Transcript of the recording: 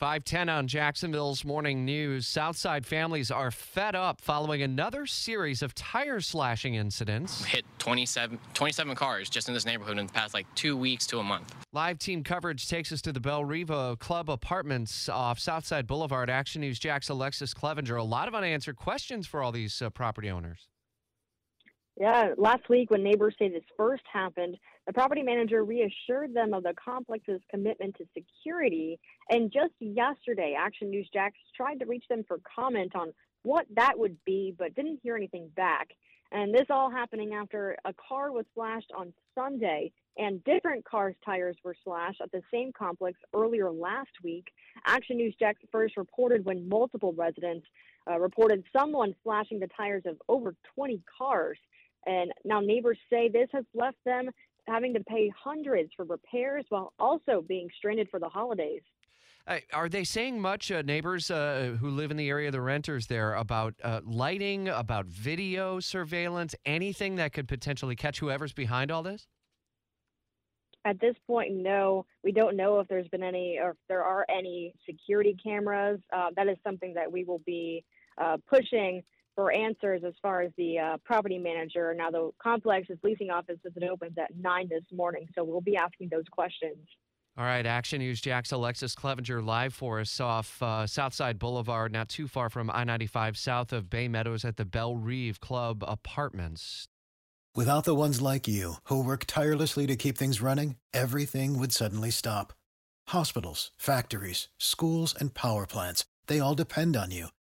510 on Jacksonville's morning news. Southside families are fed up following another series of tire slashing incidents. Hit 27, 27 cars just in this neighborhood in the past like two weeks to a month. Live team coverage takes us to the Belle Rive Club Apartments off Southside Boulevard. Action News Jax Alexus Cleavenger. A lot of unanswered questions for all these uh, property owners. Yeah, last week when neighbors say this first happened, the property manager reassured them of the complex's commitment to security. And just yesterday, Action News Jax tried to reach them for comment on what that would be, but didn't hear anything back. And this all happening after a car was slashed on Sunday and different cars' tires were slashed at the same complex earlier last week. Action News Jax first reported when multiple residents uh, reported someone slashing the tires of over 20 cars. And now neighbors say this has left them having to pay hundreds for repairs while also being stranded for the holidays. Are they saying much, uh, neighbors uh, who live in the area, of the renters there, about uh, lighting, about video surveillance, anything that could potentially catch whoever's behind all this? At this point, no. We don't know if there's been any or if there are any security cameras. Uh, that is something that we will be uh, pushing for answers as far as the uh, property manager. Now, the complex's leasing office it opens at 9 this morning, so we'll be asking those questions. All right, Action News Jax Alexus Cleavenger live for us off uh, Southside Boulevard, not too far from I 95 south of Bay Meadows at the Belle Rive Club Apartments. Without the ones like you, who work tirelessly to keep things running, everything would suddenly stop. Hospitals, factories, schools, and power plants, they all depend on you.